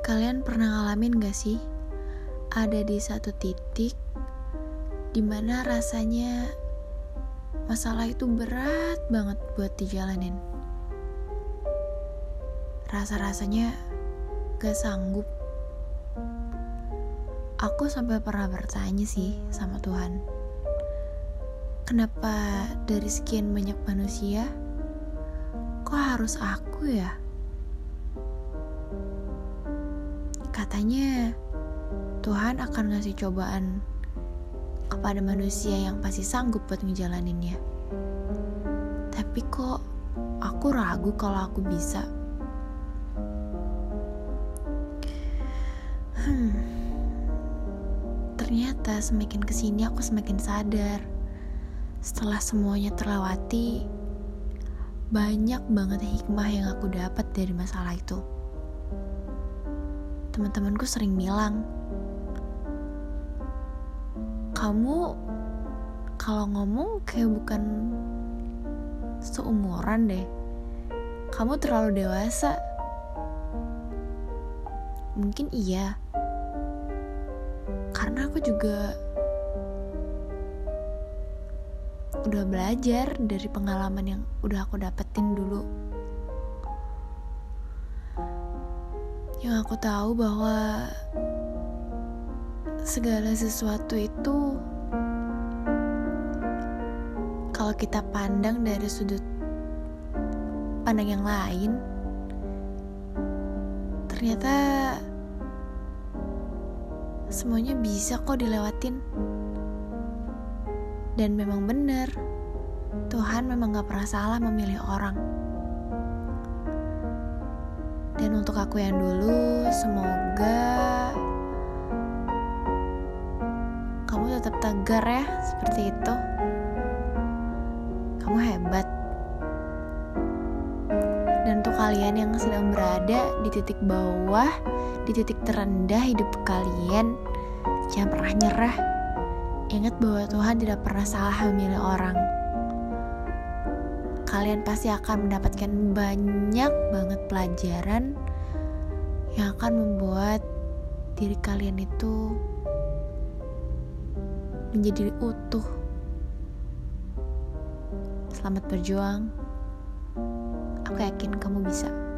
Kalian pernah ngalamin gak sih? Ada di satu titik di mana rasanya masalah itu berat banget buat dijalanin. Rasa-rasanya gak sanggup. Aku sampai pernah bertanya sih sama Tuhan. Kenapa dari sekian banyak manusia, kok harus aku ya? Katanya Tuhan akan ngasih cobaan kepada manusia yang pasti sanggup buat ngejalaninnya. Tapi kok aku ragu kalau aku bisa. Hmm. Ternyata semakin ke sini aku semakin sadar. Setelah semuanya terlewati, banyak banget hikmah yang aku dapat dari masalah itu teman-temanku sering bilang, kamu kalau ngomong kayak bukan seumuran deh. Kamu terlalu dewasa. Mungkin iya. Karena aku juga udah belajar dari pengalaman yang udah aku dapetin dulu. Yang aku tahu bahwa segala sesuatu itu kalau kita pandang dari sudut pandang yang lain ternyata semuanya bisa kok dilewatin. Dan memang benar Tuhan memang gak pernah salah memilih orang dan untuk aku yang dulu, semoga kamu tetap tegar ya, seperti itu. Kamu hebat. Dan untuk kalian yang sedang berada di titik bawah, di titik terendah hidup kalian, jangan pernah nyerah. Ingat bahwa Tuhan tidak pernah salah memilih orang kalian pasti akan mendapatkan banyak banget pelajaran yang akan membuat diri kalian itu menjadi utuh. Selamat berjuang. Aku yakin kamu bisa.